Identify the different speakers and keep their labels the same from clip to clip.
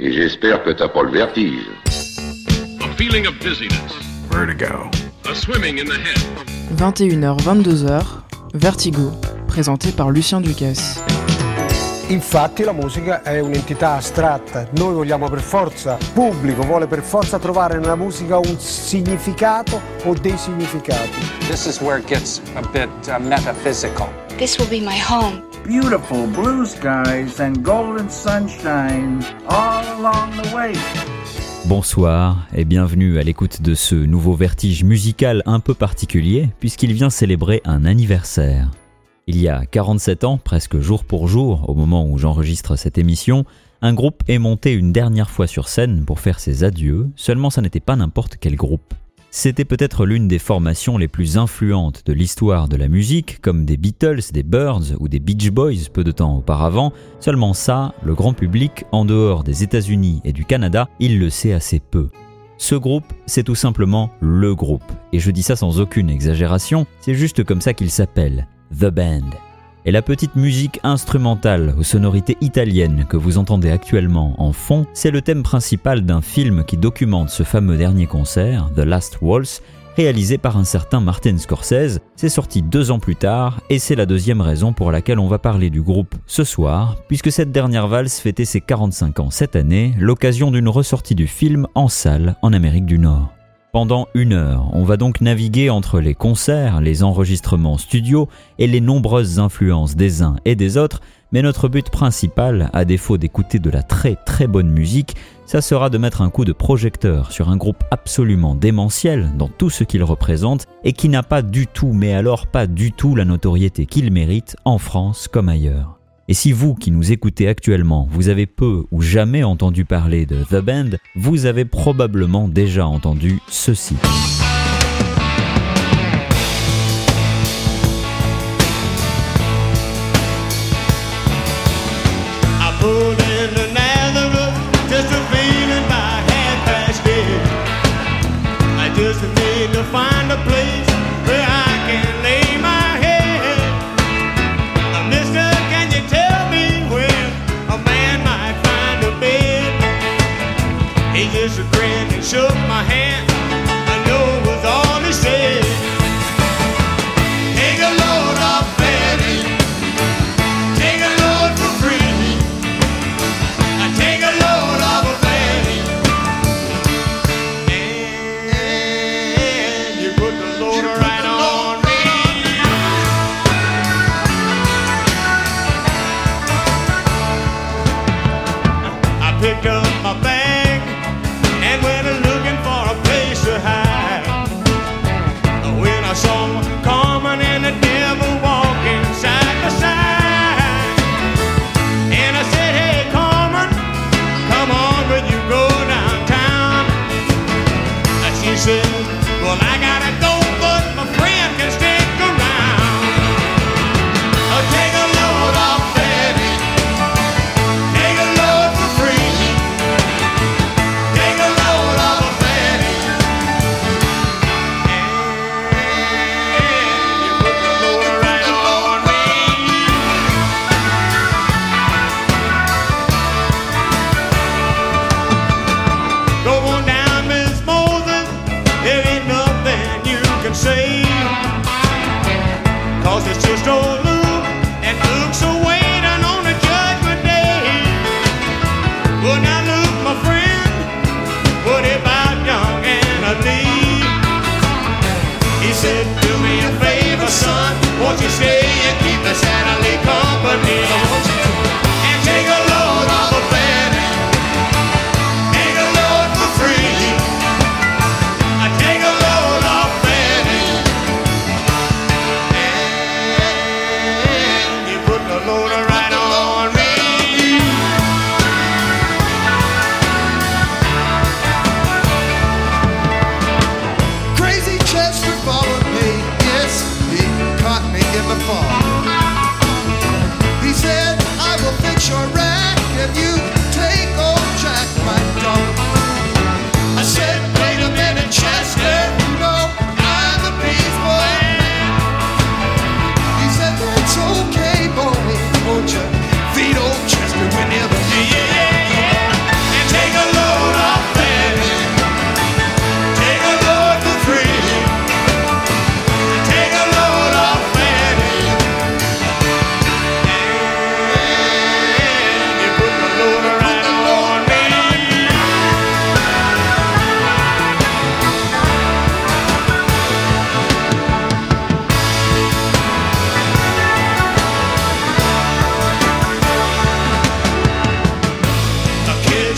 Speaker 1: Et j'espère que t'as pas le vertige.
Speaker 2: A feeling of dizziness.
Speaker 3: Vertigo.
Speaker 2: A swimming in the head.
Speaker 4: 21h, 22h, Vertigo, présenté par Lucien Ducasse.
Speaker 5: Infatti la musica è un'entità astratta, noi vogliamo per forza, il pubblico vuole per forza trovare nella musica un significato o dei significati.
Speaker 6: This is where it gets a bit uh, metaphysical.
Speaker 7: This will be my home.
Speaker 8: Beautiful blue skies and golden sunshine all along the way.
Speaker 9: Bonsoir et bienvenue à l'écoute de ce nouveau vertige musical un peu particulier puisqu'il vient célébrer un anniversaire. Il y a 47 ans, presque jour pour jour, au moment où j'enregistre cette émission, un groupe est monté une dernière fois sur scène pour faire ses adieux, seulement ça n'était pas n'importe quel groupe. C'était peut-être l'une des formations les plus influentes de l'histoire de la musique, comme des Beatles, des Birds ou des Beach Boys peu de temps auparavant, seulement ça, le grand public, en dehors des États-Unis et du Canada, il le sait assez peu. Ce groupe, c'est tout simplement le groupe, et je dis ça sans aucune exagération, c'est juste comme ça qu'il s'appelle. The Band. Et la petite musique instrumentale aux sonorités italiennes que vous entendez actuellement en fond, c'est le thème principal d'un film qui documente ce fameux dernier concert, The Last Waltz, réalisé par un certain Martin Scorsese. C'est sorti deux ans plus tard et c'est la deuxième raison pour laquelle on va parler du groupe ce soir, puisque cette dernière valse fêtait ses 45 ans cette année, l'occasion d'une ressortie du film en salle en Amérique du Nord. Pendant une heure, on va donc naviguer entre les concerts, les enregistrements studio et les nombreuses influences des uns et des autres, mais notre but principal, à défaut d'écouter de la très très bonne musique, ça sera de mettre un coup de projecteur sur un groupe absolument démentiel dans tout ce qu'il représente et qui n'a pas du tout, mais alors pas du tout la notoriété qu'il mérite en France comme ailleurs. Et si vous qui nous écoutez actuellement, vous avez peu ou jamais entendu parler de The Band, vous avez probablement déjà entendu ceci.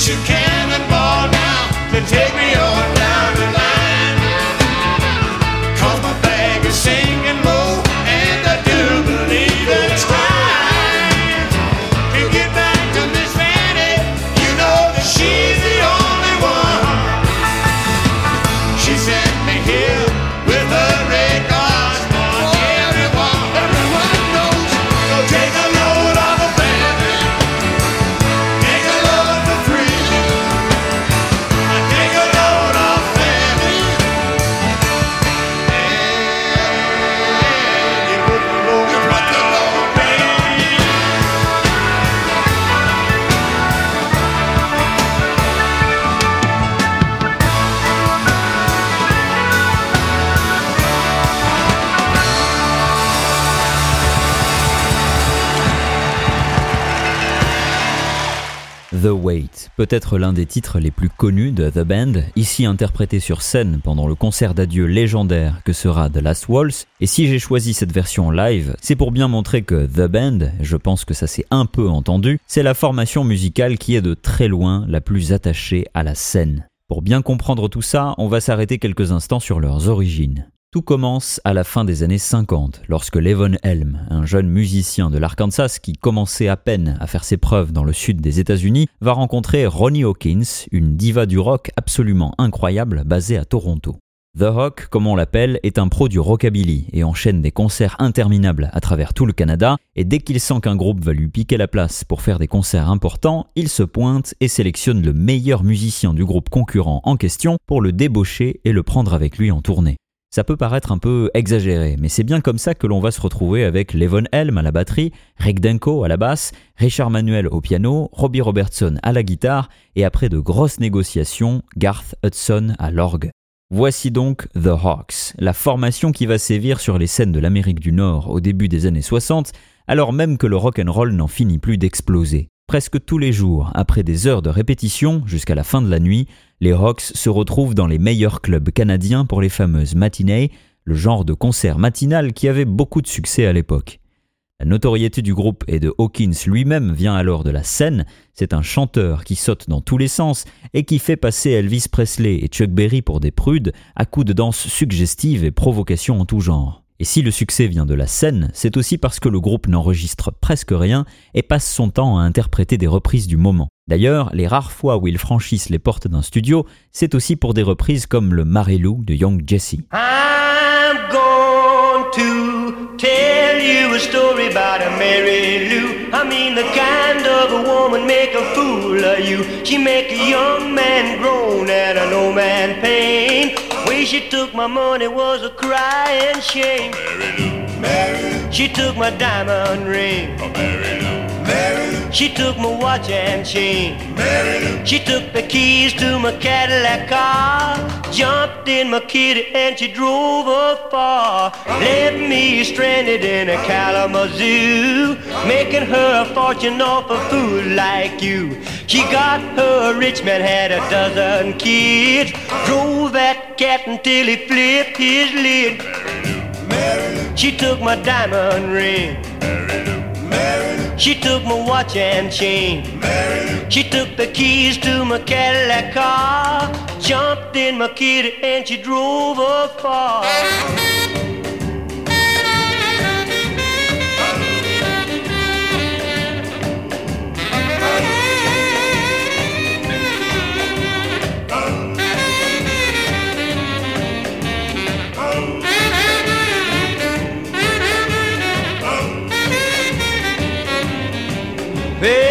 Speaker 10: It's your The
Speaker 9: Wait, peut-être l'un des titres les plus connus de The Band, ici interprété sur scène pendant le concert d'adieu légendaire que sera The Last Waltz. Et si j'ai choisi cette version live, c'est pour bien montrer que The Band, je pense que ça s'est un peu entendu, c'est la formation musicale qui est de très loin la plus attachée à la scène. Pour bien comprendre tout ça, on va s'arrêter quelques instants sur leurs origines. Tout commence à la fin des années 50, lorsque Levon Helm, un jeune musicien de l'Arkansas qui commençait à peine à faire ses preuves dans le sud des États-Unis, va rencontrer Ronnie Hawkins, une diva du rock absolument incroyable basée à Toronto. The Hawk, comme on l'appelle, est un pro du rockabilly et enchaîne des concerts interminables à travers tout le Canada, et dès qu'il sent qu'un groupe va lui piquer la place pour faire des concerts importants, il se pointe et sélectionne le meilleur musicien du groupe concurrent en question pour le débaucher et le prendre avec lui en tournée. Ça peut paraître un peu exagéré, mais c'est bien comme ça que l'on va se retrouver avec Levon Helm à la batterie, Rick Denko à la basse, Richard Manuel au piano, Robbie Robertson à la guitare, et après de grosses négociations, Garth Hudson à l'orgue. Voici donc The Hawks, la formation qui va sévir sur les scènes de l'Amérique du Nord au début des années 60, alors même que le rock'n'roll n'en finit plus d'exploser. Presque tous les jours, après des heures de répétition jusqu'à la fin de la nuit, les Hawks se retrouvent dans les meilleurs clubs canadiens pour les fameuses matinées, le genre de concert matinal qui avait beaucoup de succès à l'époque. La notoriété du groupe et de Hawkins lui-même vient alors de la scène, c'est un chanteur qui saute dans tous les sens et qui fait passer Elvis Presley et Chuck Berry pour des prudes à coups de danse suggestive et provocation en tout genre. Et si le succès vient de la scène, c'est aussi parce que le groupe n'enregistre presque rien et passe son temps à interpréter des reprises du moment. D'ailleurs, les rares fois où ils franchissent les portes d'un studio, c'est aussi pour des reprises comme le Marelou de Young Jesse.
Speaker 10: Way she took my money was a crying shame. Mary Lou, Mary. She took my diamond ring. Oh, Mary Lou, Mary She took my watch and chain. Mary. She took the keys to my Cadillac car. Jumped in my kitty and she drove afar. Left me stranded in a Kalamazoo. Making her a fortune off a fool like you. She got her a rich man, had a dozen kids. Drove that cat until he flipped his lid. She took my diamond ring. She took my watch and chain. She took the keys to my Cadillac car. Jumped in my kitty and she drove afar.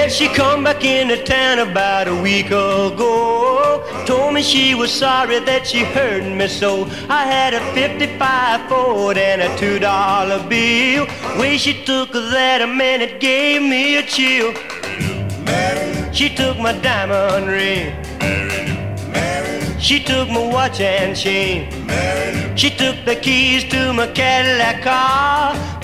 Speaker 10: Well, she come back into town about a week ago. Told me she was sorry that she hurt me so. I had a 55 Ford and a two dollar bill. Way she took that, man, it gave me a chill. She took my diamond ring. She took my watch and chain. She took the keys to my Cadillac car.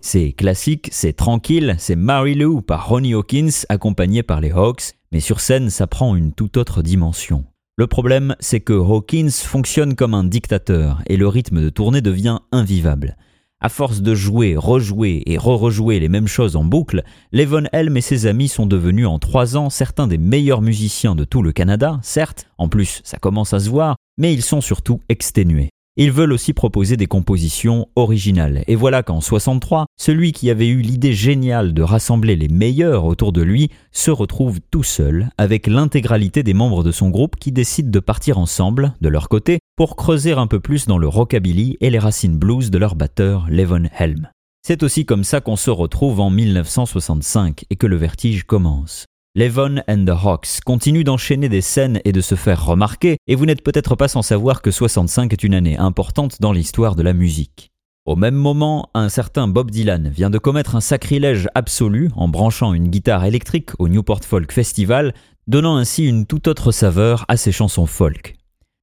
Speaker 9: C'est classique, c'est tranquille, c'est Mary Lou par Ronnie Hawkins accompagné par les Hawks, mais sur scène ça prend une toute autre dimension. Le problème, c'est que Hawkins fonctionne comme un dictateur et le rythme de tournée devient invivable. À force de jouer, rejouer et re-rejouer les mêmes choses en boucle, Levon Helm et ses amis sont devenus en trois ans certains des meilleurs musiciens de tout le Canada, certes, en plus ça commence à se voir, mais ils sont surtout exténués. Ils veulent aussi proposer des compositions originales. Et voilà qu'en 63, celui qui avait eu l'idée géniale de rassembler les meilleurs autour de lui se retrouve tout seul avec l'intégralité des membres de son groupe qui décident de partir ensemble, de leur côté, pour creuser un peu plus dans le rockabilly et les racines blues de leur batteur Levon Helm. C'est aussi comme ça qu'on se retrouve en 1965 et que le vertige commence. Levon and the Hawks continue d'enchaîner des scènes et de se faire remarquer, et vous n'êtes peut-être pas sans savoir que 65 est une année importante dans l'histoire de la musique. Au même moment, un certain Bob Dylan vient de commettre un sacrilège absolu en branchant une guitare électrique au Newport Folk Festival, donnant ainsi une toute autre saveur à ses chansons folk.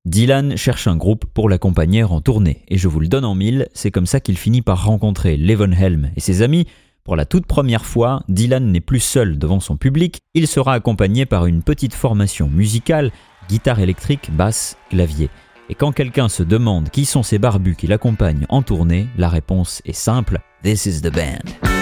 Speaker 9: Dylan cherche un groupe pour l'accompagner en tournée, et je vous le donne en mille, c'est comme ça qu'il finit par rencontrer Levon Helm et ses amis, pour la toute première fois, Dylan n'est plus seul devant son public, il sera accompagné par une petite formation musicale, guitare électrique, basse, clavier. Et quand quelqu'un se demande qui sont ces barbus qui l'accompagnent en tournée, la réponse est simple, This is the band.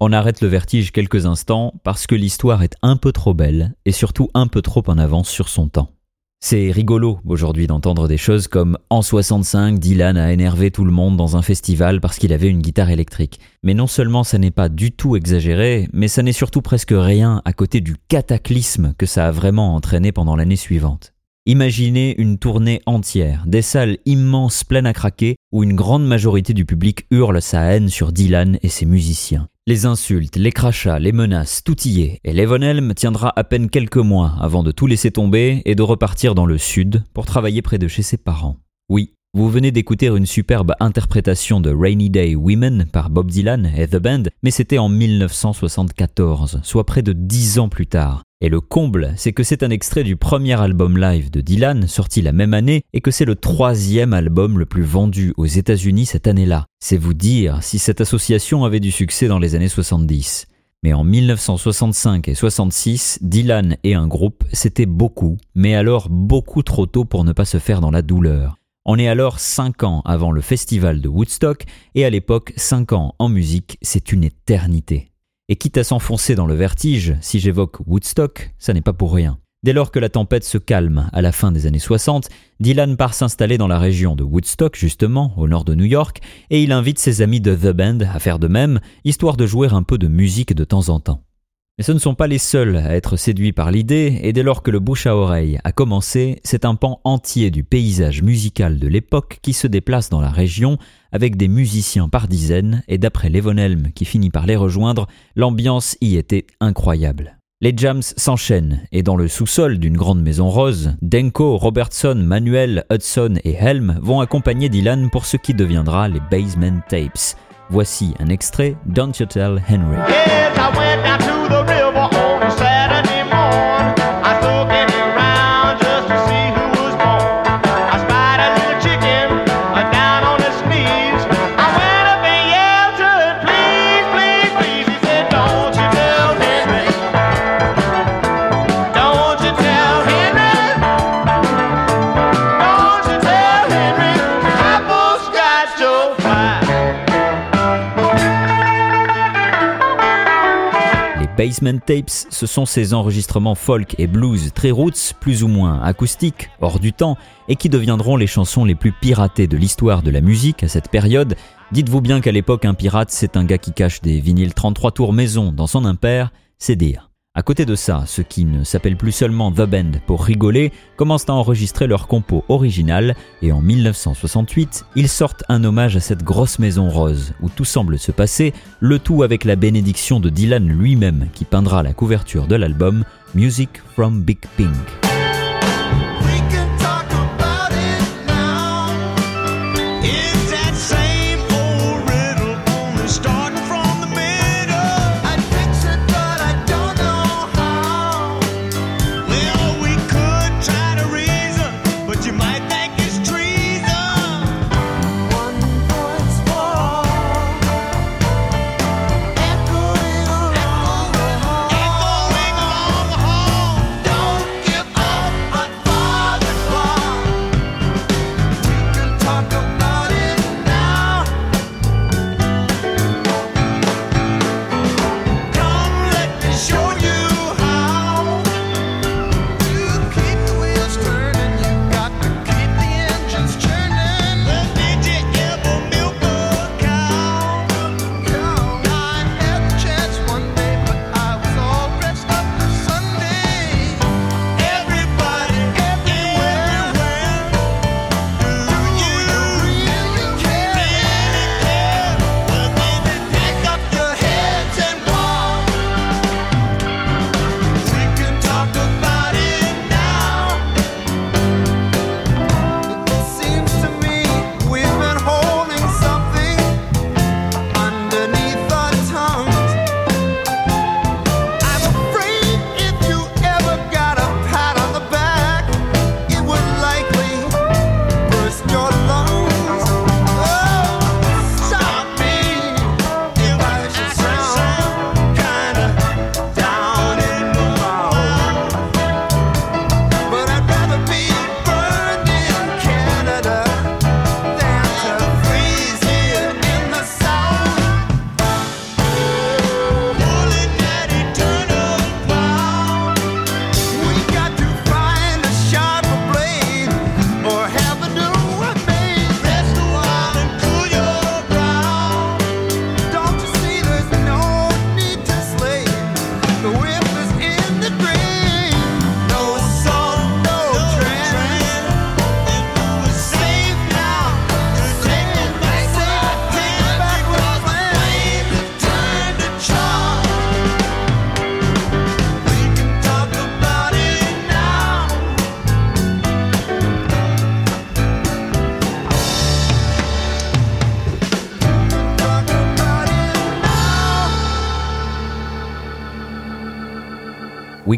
Speaker 9: On arrête le vertige quelques instants parce que l'histoire est un peu trop belle et surtout un peu trop en avance sur son temps. C'est rigolo aujourd'hui d'entendre des choses comme en 65, Dylan a énervé tout le monde dans un festival parce qu'il avait une guitare électrique. Mais non seulement ça n'est pas du tout exagéré, mais ça n'est surtout presque rien à côté du cataclysme que ça a vraiment entraîné pendant l'année suivante. Imaginez une tournée entière, des salles immenses pleines à craquer, où une grande majorité du public hurle sa haine sur Dylan et ses musiciens. Les insultes, les crachats, les menaces, tout y est, et Levon tiendra à peine quelques mois avant de tout laisser tomber et de repartir dans le sud pour travailler près de chez ses parents. Oui, vous venez d'écouter une superbe interprétation de Rainy Day Women par Bob Dylan et The Band, mais c'était en 1974, soit près de dix ans plus tard. Et le comble, c'est que c'est un extrait du premier album live de Dylan, sorti la même année, et que c'est le troisième album le plus vendu aux États-Unis cette année-là. C'est vous dire si cette association avait du succès dans les années 70. Mais en 1965 et 66, Dylan et un groupe, c'était beaucoup, mais alors beaucoup trop tôt pour ne pas se faire dans la douleur. On est alors 5 ans avant le festival de Woodstock, et à l'époque, 5 ans en musique, c'est une éternité. Et quitte à s'enfoncer dans le vertige, si j'évoque Woodstock, ça n'est pas pour rien. Dès lors que la tempête se calme à la fin des années 60, Dylan part s'installer dans la région de Woodstock, justement, au nord de New York, et il invite ses amis de The Band à faire de même, histoire de jouer un peu de musique de temps en temps. Mais ce ne sont pas les seuls à être séduits par l'idée, et dès lors que le bouche à oreille a commencé, c'est un pan entier du paysage musical de l'époque qui se déplace dans la région, avec des musiciens par dizaines, et d'après Levon qui finit par les rejoindre, l'ambiance y était incroyable. Les jams s'enchaînent, et dans le sous-sol d'une grande maison rose, Denko, Robertson, Manuel, Hudson et Helm vont accompagner Dylan pour ce qui deviendra les Basement Tapes. Voici un extrait Don't You Tell Henry. Basement Tapes, ce sont ces enregistrements folk et blues très roots, plus ou moins acoustiques, hors du temps, et qui deviendront les chansons les plus piratées de l'histoire de la musique à cette période. Dites-vous bien qu'à l'époque, un pirate, c'est un gars qui cache des vinyles 33 tours maison dans son impair, c'est dire. À côté de ça, ceux qui ne s'appellent plus seulement The Band pour rigoler commencent à enregistrer leur compo original et en 1968, ils sortent un hommage à cette grosse maison rose où tout semble se passer, le tout avec la bénédiction de Dylan lui-même qui peindra la couverture de l'album Music from Big Pink.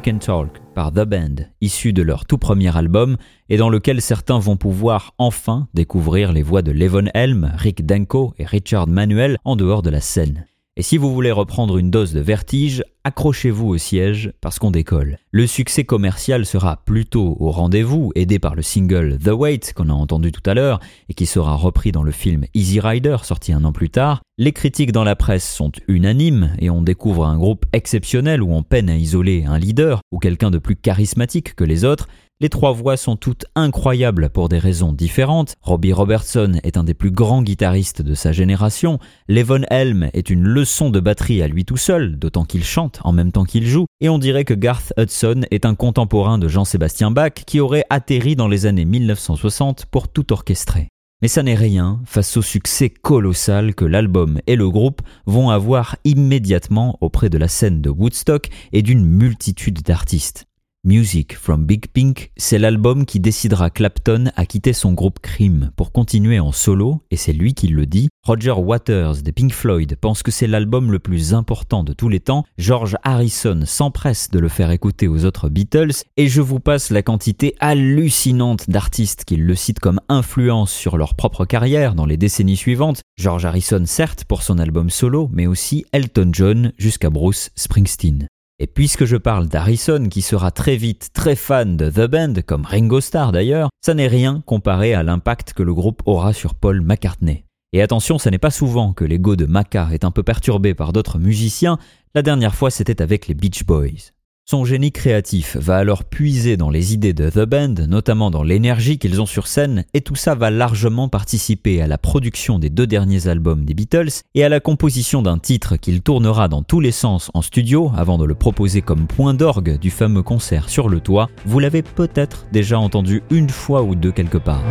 Speaker 9: Talk par The Band, issu de leur tout premier album et dans lequel certains vont pouvoir enfin découvrir les voix de Levon Helm, Rick Danko et Richard Manuel en dehors de la scène. Et si vous voulez reprendre une dose de vertige, accrochez-vous au siège parce qu'on décolle. Le succès commercial sera plutôt au rendez-vous, aidé par le single The Wait qu'on a entendu tout à l'heure et qui sera repris dans le film Easy Rider sorti un an plus tard. Les critiques dans la presse sont unanimes et on découvre un groupe exceptionnel où on peine à isoler un leader ou quelqu'un de plus charismatique que les autres, les trois voix sont toutes incroyables pour des raisons différentes. Robbie Robertson est un des plus grands guitaristes de sa génération. Levon Helm est une leçon de batterie à lui tout seul, d'autant qu'il chante en même temps qu'il joue. Et on dirait que Garth Hudson est un contemporain de Jean-Sébastien Bach qui aurait atterri dans les années 1960 pour tout orchestrer. Mais ça n'est rien face au succès colossal que l'album et le groupe vont avoir immédiatement auprès de la scène de Woodstock et d'une multitude d'artistes. Music from Big Pink, c'est l'album qui décidera Clapton à quitter son groupe Cream pour continuer en solo, et c'est lui qui le dit. Roger Waters des Pink Floyd pense que c'est l'album le plus important de tous les temps, George Harrison s'empresse de le faire écouter aux autres Beatles, et je vous passe la quantité hallucinante d'artistes qui le citent comme influence sur leur propre carrière dans les décennies suivantes. George Harrison certes pour son album solo, mais aussi Elton John jusqu'à Bruce Springsteen. Et puisque je parle d'Harrison qui sera très vite très fan de The Band, comme Ringo Starr d'ailleurs, ça n'est rien comparé à l'impact que le groupe aura sur Paul McCartney. Et attention, ce n'est pas souvent que l'ego de Maca est un peu perturbé par d'autres musiciens, la dernière fois c'était avec les Beach Boys. Son génie créatif va alors puiser dans les idées de The Band, notamment dans l'énergie qu'ils ont sur scène, et tout ça va largement participer à la production des deux derniers albums des Beatles et à la composition d'un titre qu'il tournera dans tous les sens en studio avant de le proposer comme point d'orgue du fameux concert sur le toit. Vous l'avez peut-être déjà entendu une fois ou deux quelque part.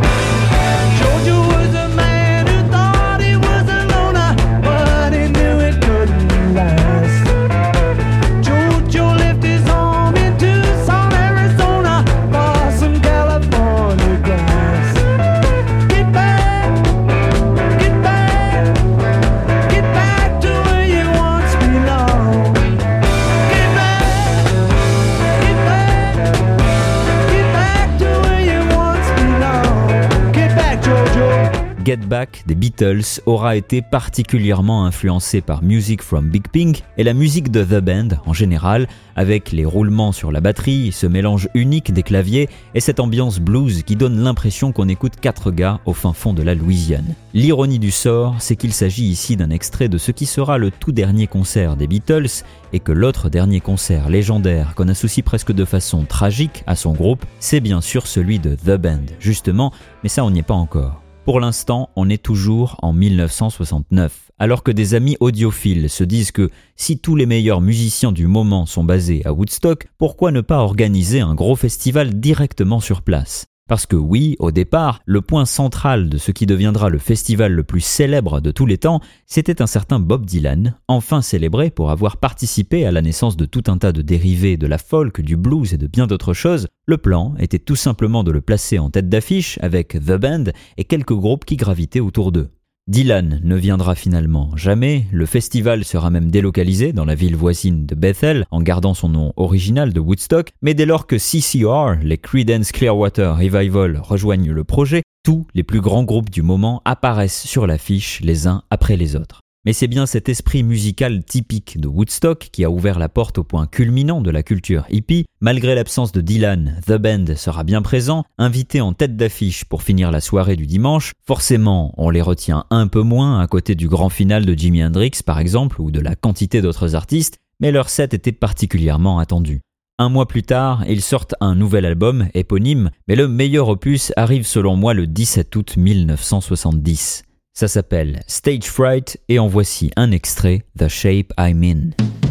Speaker 9: Get Back des Beatles aura été particulièrement influencé par Music from Big Pink et la musique de The Band en général, avec les roulements sur la batterie, ce mélange unique des claviers et cette ambiance blues qui donne l'impression qu'on écoute quatre gars au fin fond de la Louisiane. L'ironie du sort, c'est qu'il s'agit ici d'un extrait de ce qui sera le tout dernier concert des Beatles et que l'autre dernier concert légendaire qu'on associe presque de façon tragique à son groupe, c'est bien sûr celui de The Band, justement, mais ça on n'y est pas encore. Pour l'instant, on est toujours en 1969, alors que des amis audiophiles se disent que si tous les meilleurs musiciens du moment sont basés à Woodstock, pourquoi ne pas organiser un gros festival directement sur place? Parce que oui, au départ, le point central de ce qui deviendra le festival le plus célèbre de tous les temps, c'était un certain Bob Dylan, enfin célébré pour avoir participé à la naissance de tout un tas de dérivés de la folk, du blues et de bien d'autres choses. Le plan était tout simplement de le placer en tête d'affiche avec The Band et quelques groupes qui gravitaient autour d'eux. Dylan ne viendra finalement jamais, le festival sera même délocalisé dans la ville voisine de Bethel en gardant son nom original de Woodstock, mais dès lors que CCR, les Creedence Clearwater Revival, rejoignent le projet, tous les plus grands groupes du moment apparaissent sur l'affiche les uns après les autres. Mais c'est bien cet esprit musical typique de Woodstock qui a ouvert la porte au point culminant de la culture hippie. Malgré l'absence de Dylan, The Band sera bien présent, invité en tête d'affiche pour finir la soirée du dimanche. Forcément, on les retient un peu moins à côté du grand final de Jimi Hendrix par exemple ou de la quantité d'autres artistes, mais leur set était particulièrement attendu. Un mois plus tard, ils sortent un nouvel album éponyme, mais le meilleur opus arrive selon moi le 17 août 1970. Ça s'appelle Stage Fright et en voici un extrait, The Shape I'm In.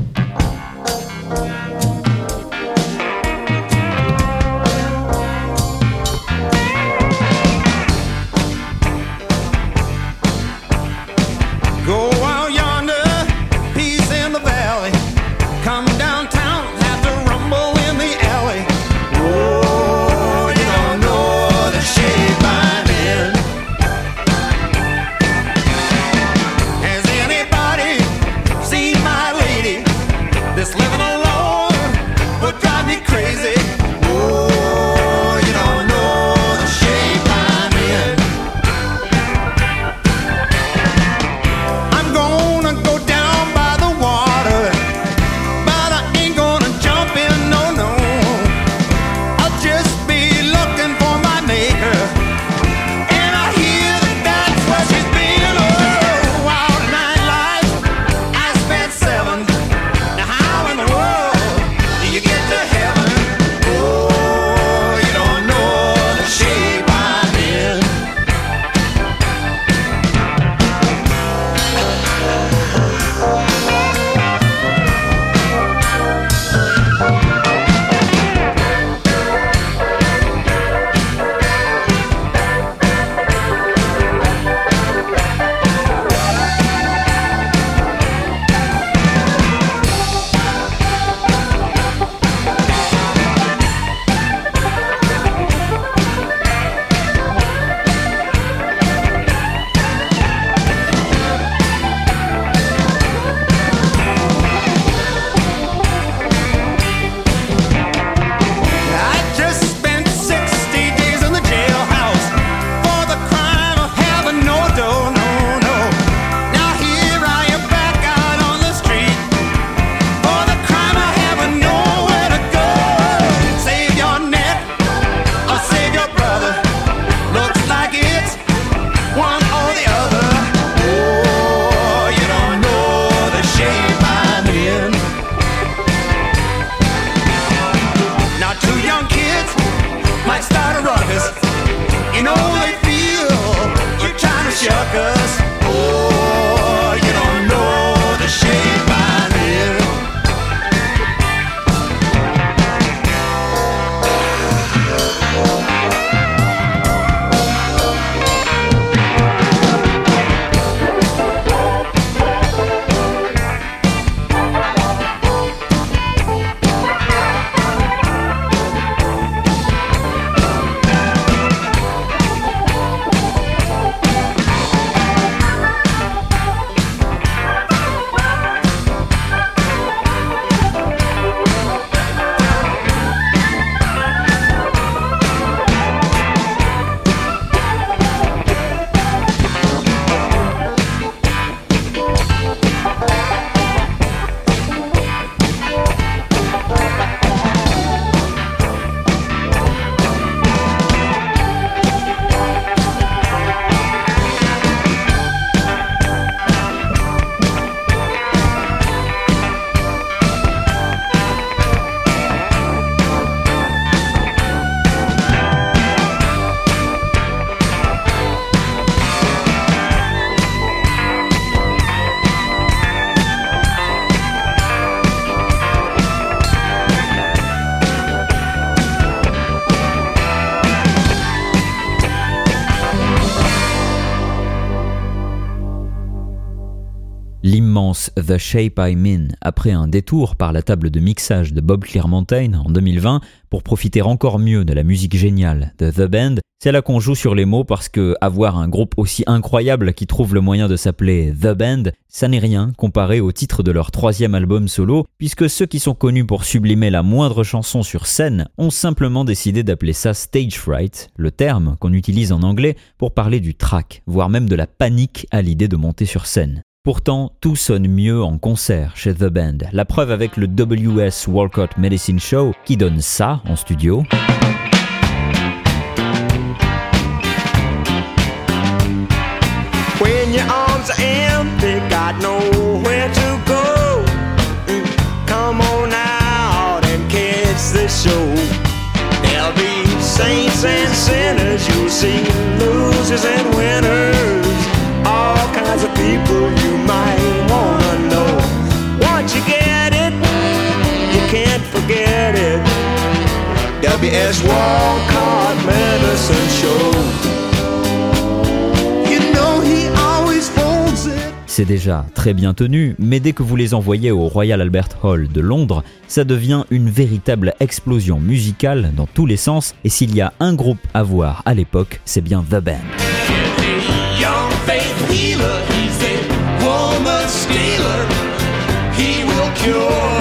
Speaker 11: The Shape I'm In
Speaker 9: après un détour par la table de mixage de Bob Clearmountain en 2020 pour profiter encore mieux de la musique géniale de The Band, c'est là qu'on joue sur les mots parce que avoir un groupe aussi incroyable qui trouve le moyen de s'appeler The Band, ça n'est rien comparé au titre de leur troisième album solo, puisque ceux qui sont connus pour sublimer la moindre chanson sur scène ont simplement décidé d'appeler ça stage fright, le terme qu'on utilise en anglais pour parler du track, voire même de la panique à l'idée de monter sur scène. Pourtant, tout sonne mieux en concert chez The Band. La preuve avec le WS Walcott Medicine Show qui donne ça en studio.
Speaker 11: WS Walcott Medicine Show. You know he always holds it.
Speaker 9: C'est déjà très bien tenu, mais dès que vous les envoyez au Royal Albert Hall de Londres, ça devient une véritable explosion musicale dans tous les sens, et s'il y a un groupe à voir à l'époque, c'est bien The Band.
Speaker 11: Young faith healer, he's a woman stealer. He will cure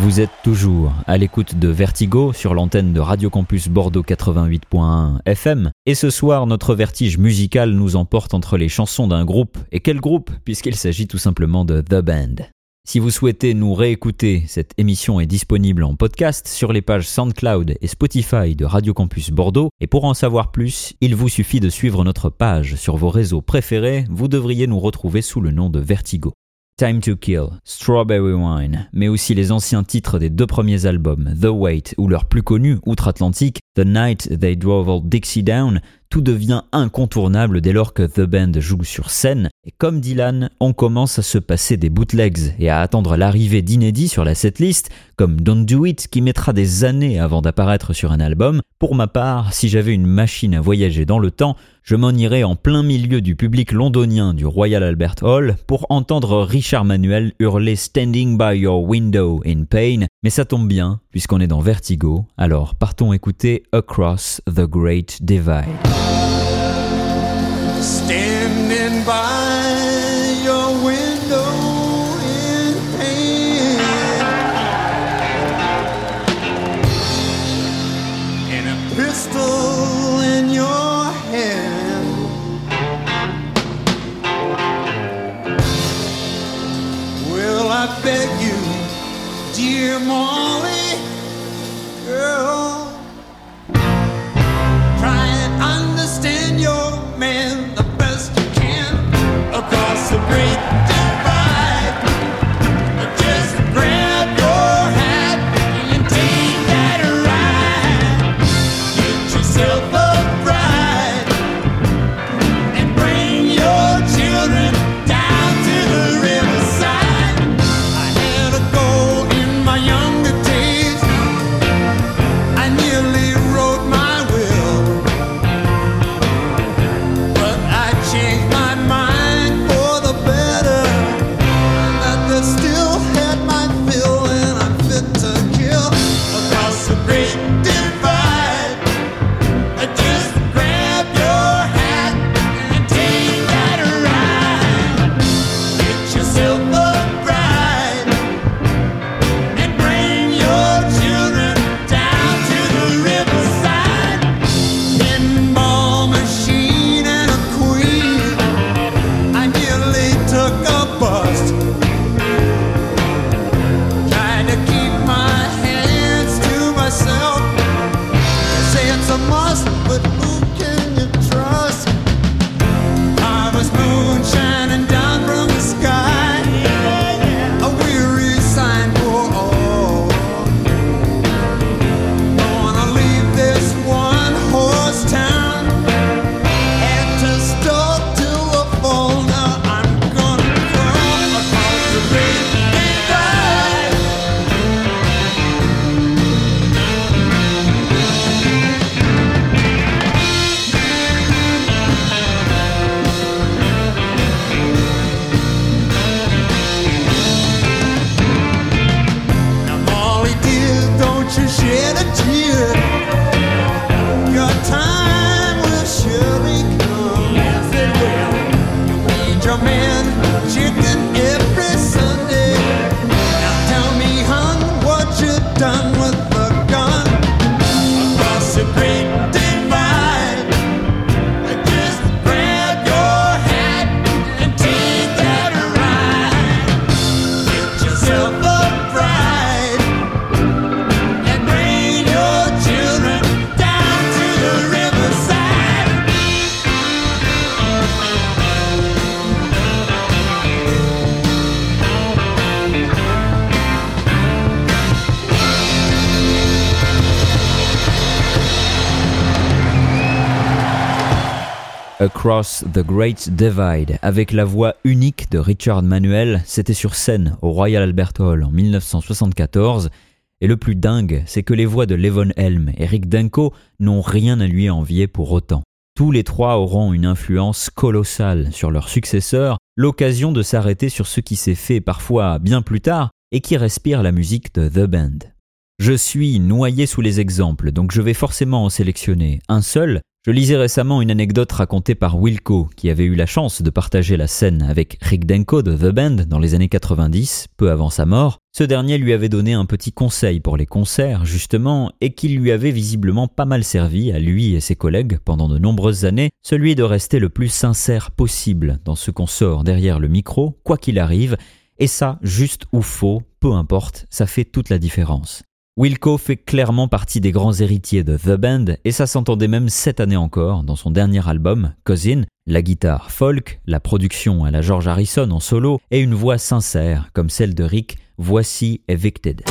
Speaker 9: Vous êtes toujours à l'écoute de Vertigo sur l'antenne de Radio Campus Bordeaux 88.1 FM. Et ce soir, notre vertige musical nous emporte entre les chansons d'un groupe. Et quel groupe? Puisqu'il s'agit tout simplement de The Band. Si vous souhaitez nous réécouter, cette émission est disponible en podcast sur les pages SoundCloud et Spotify de Radio Campus Bordeaux. Et pour en savoir plus, il vous suffit de suivre notre page sur vos réseaux préférés. Vous devriez nous retrouver sous le nom de Vertigo. Time to Kill, Strawberry Wine, mais aussi les anciens titres des deux premiers albums, The Wait ou leur plus connu, outre-Atlantique, The Night They Drove All Dixie Down, tout devient incontournable dès lors que The Band joue sur scène, et comme Dylan, on commence à se passer des bootlegs et à attendre l'arrivée d'inédits sur la setlist, comme Don't Do It qui mettra des années avant d'apparaître sur un album. Pour ma part, si j'avais une machine à voyager dans le temps, je m'en irais en plein milieu du public londonien du Royal Albert Hall pour entendre Richard Manuel hurler Standing by your window in pain, mais ça tombe bien puisqu'on est dans Vertigo, alors partons écouter Across the Great Divide.
Speaker 11: I beg you, dear Molly, girl, try and understand your man the best you can across the great The Great Divide,
Speaker 9: avec la voix unique de Richard Manuel, c'était sur scène au Royal Albert Hall en 1974. Et le plus dingue, c'est que les voix de Levon Helm et Rick Denko n'ont rien à lui envier pour autant. Tous les trois auront une influence colossale sur leurs successeurs, l'occasion de s'arrêter sur ce qui s'est fait parfois bien plus tard et qui respire la musique de The Band. Je suis noyé sous les exemples, donc je vais forcément en sélectionner un seul. Je lisais récemment une anecdote racontée par Wilco, qui avait eu la chance de partager la scène avec Rick Denko de The Band dans les années 90, peu avant sa mort. Ce dernier lui avait donné un petit conseil pour les concerts, justement, et qui lui avait visiblement pas mal servi à lui et ses collègues pendant de nombreuses années, celui de rester le plus sincère possible dans ce qu'on sort derrière le micro, quoi qu'il arrive, et ça, juste ou faux, peu importe, ça fait toute la différence. Wilco fait clairement partie des grands héritiers de The Band et ça s'entendait même cette année encore dans son dernier album, Cousin, la guitare folk, la production à la George Harrison en solo et une voix sincère comme celle de Rick, voici Evicted.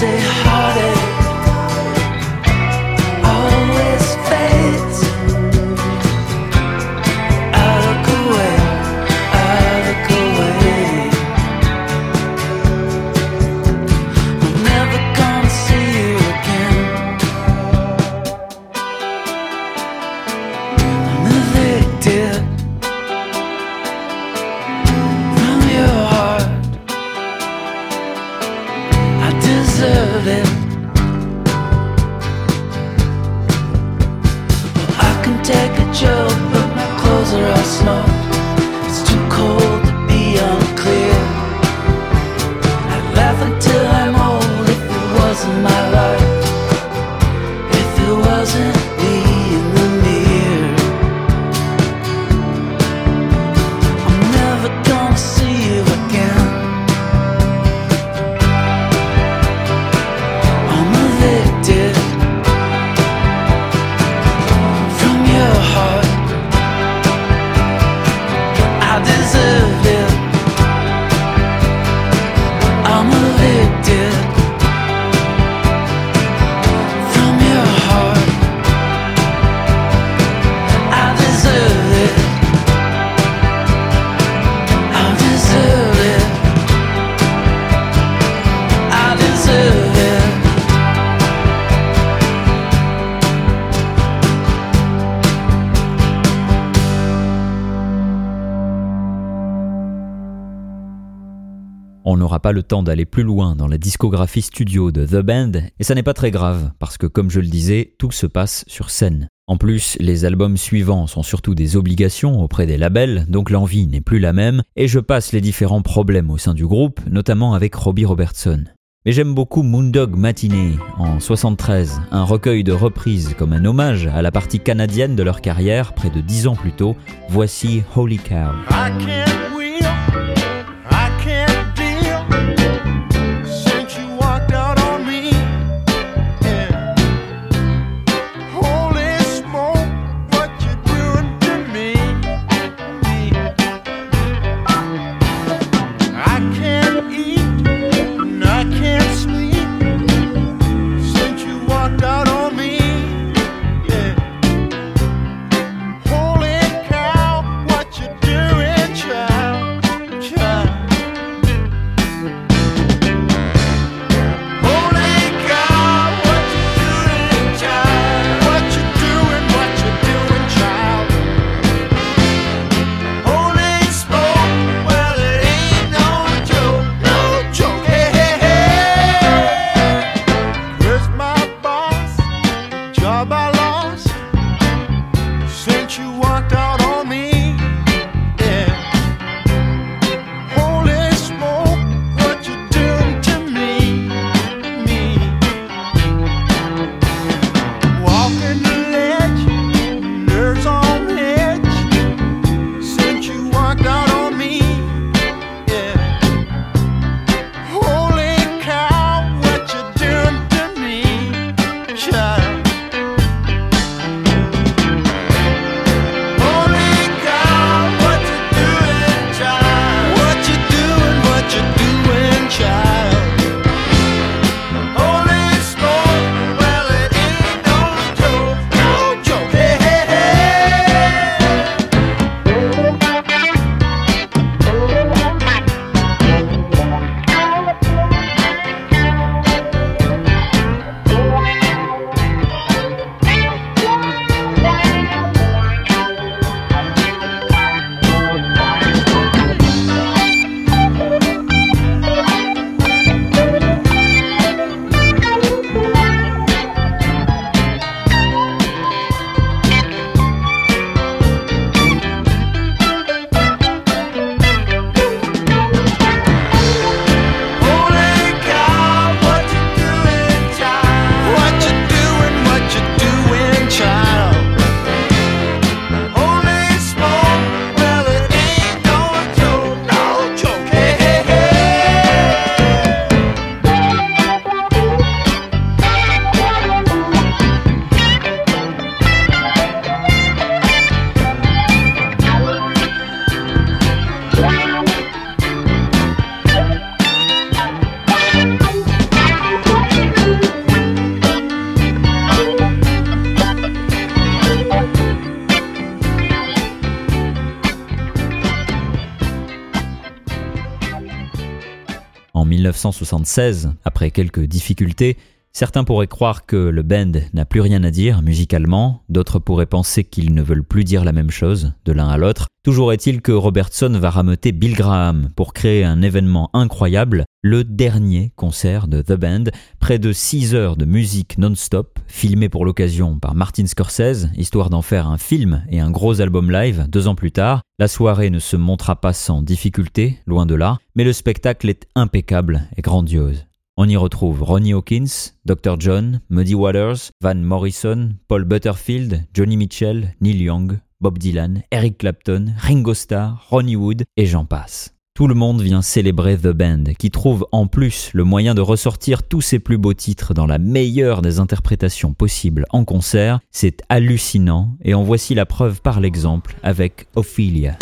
Speaker 3: Say
Speaker 9: le temps d'aller plus loin dans la discographie studio de The Band, et ça n'est pas très grave, parce que comme je le disais, tout se passe sur scène. En plus, les albums suivants sont surtout des obligations auprès des labels, donc l'envie n'est plus la même, et je passe les différents problèmes au sein du groupe, notamment avec Robbie Robertson. Mais j'aime beaucoup Moondog Matinee en 73, un recueil de reprises comme un hommage à la partie canadienne de leur carrière près de dix ans plus tôt. Voici Holy Cow. 1976, après quelques difficultés, Certains pourraient croire que le band n'a plus rien à dire musicalement, d'autres pourraient penser qu'ils ne veulent plus dire la même chose de l'un à l'autre. Toujours est-il que Robertson va rameuter Bill Graham pour créer un événement incroyable, le dernier concert de The Band, près de 6 heures de musique non-stop, filmé pour l'occasion par Martin Scorsese, histoire d'en faire un film et un gros album live deux ans plus tard. La soirée ne se montrera pas sans difficulté, loin de là, mais le spectacle est impeccable et grandiose. On y retrouve Ronnie Hawkins, Dr. John, Muddy Waters, Van Morrison, Paul Butterfield, Johnny Mitchell, Neil Young, Bob Dylan, Eric Clapton, Ringo Starr, Ronnie Wood et j'en passe. Tout le monde vient célébrer The Band, qui trouve en plus le moyen de ressortir tous ses plus beaux titres dans la meilleure des interprétations possibles en concert. C'est hallucinant et en voici la preuve par l'exemple avec Ophelia.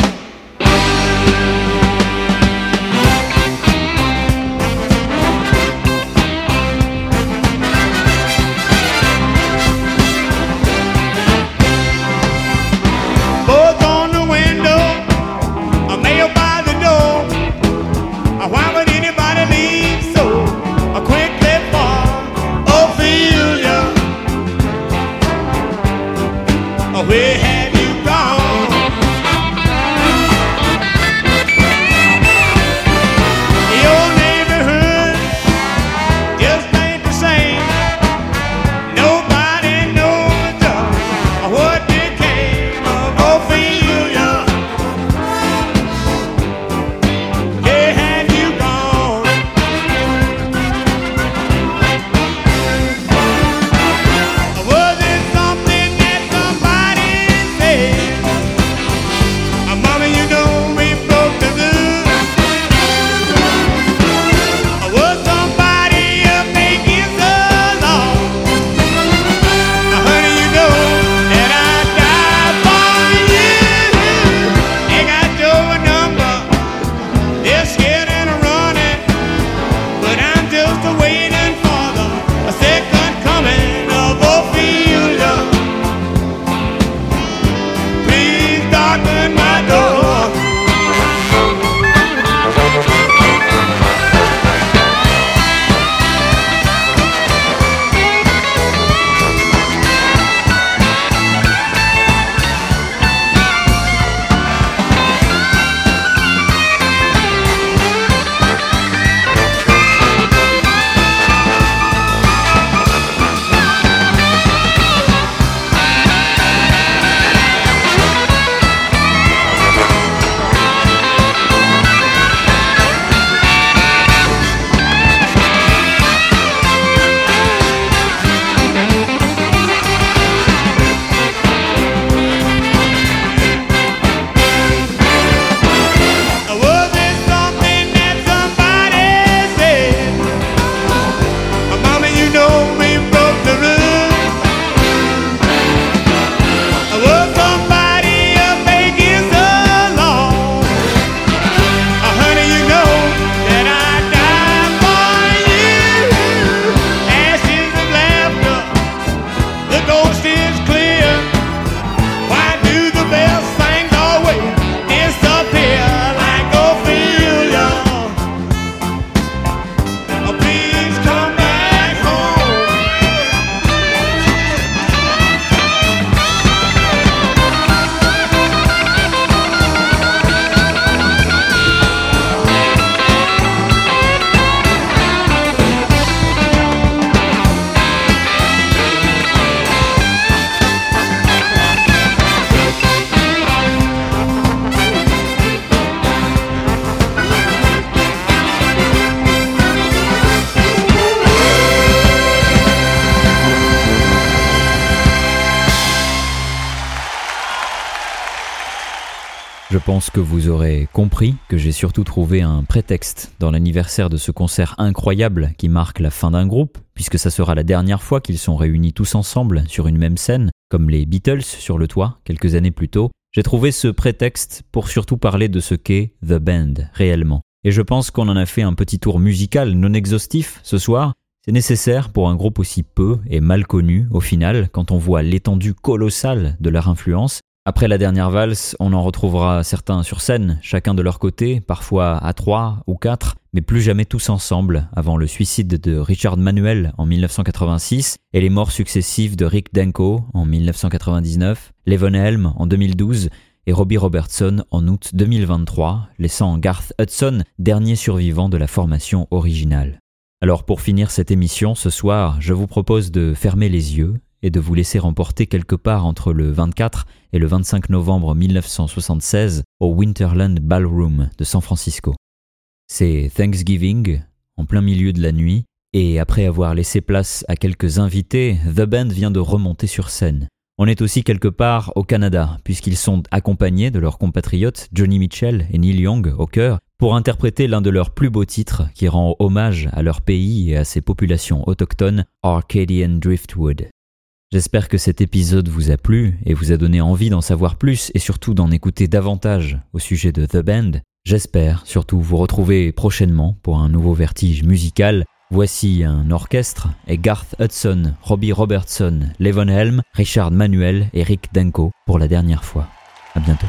Speaker 9: Je pense que vous aurez compris que j'ai surtout trouvé un prétexte dans l'anniversaire de ce concert incroyable qui marque la fin d'un groupe, puisque ça sera la dernière fois qu'ils sont réunis tous ensemble sur une même scène, comme les Beatles sur le toit quelques années plus tôt. J'ai trouvé ce prétexte pour surtout parler de ce qu'est The Band réellement. Et je pense qu'on en a fait un petit tour musical non exhaustif ce soir. C'est nécessaire pour un groupe aussi peu et mal connu au final quand on voit l'étendue colossale de leur influence Après la dernière valse, on en retrouvera certains sur scène, chacun de leur côté, parfois à trois ou quatre, mais plus jamais tous ensemble, avant le suicide de Richard Manuel en 1986 et les morts successives de Rick Denko en 1999, Levon Helm en 2012 et Robbie Robertson en août 2023, laissant Garth Hudson dernier survivant de la formation originale. Alors pour finir cette émission ce soir, je vous propose de fermer les yeux et de vous laisser emporter quelque part entre le 24 et le 25 novembre 1976 au Winterland Ballroom de San Francisco. C'est Thanksgiving, en plein milieu de la nuit, et après avoir laissé place à quelques invités, The Band vient de remonter sur scène. On est aussi quelque part au Canada, puisqu'ils sont accompagnés de leurs compatriotes Johnny Mitchell et Neil Young au chœur pour interpréter l'un de leurs plus beaux titres qui rend hommage à leur pays et à ses populations autochtones, Arcadian Driftwood. J'espère que cet épisode vous a plu et vous a donné envie d'en savoir plus et surtout d'en écouter davantage au sujet de The Band. J'espère surtout vous retrouver prochainement pour un nouveau vertige musical. Voici un orchestre et Garth Hudson, Robbie Robertson, Levon Helm, Richard Manuel et Rick Denko pour la dernière fois. À bientôt.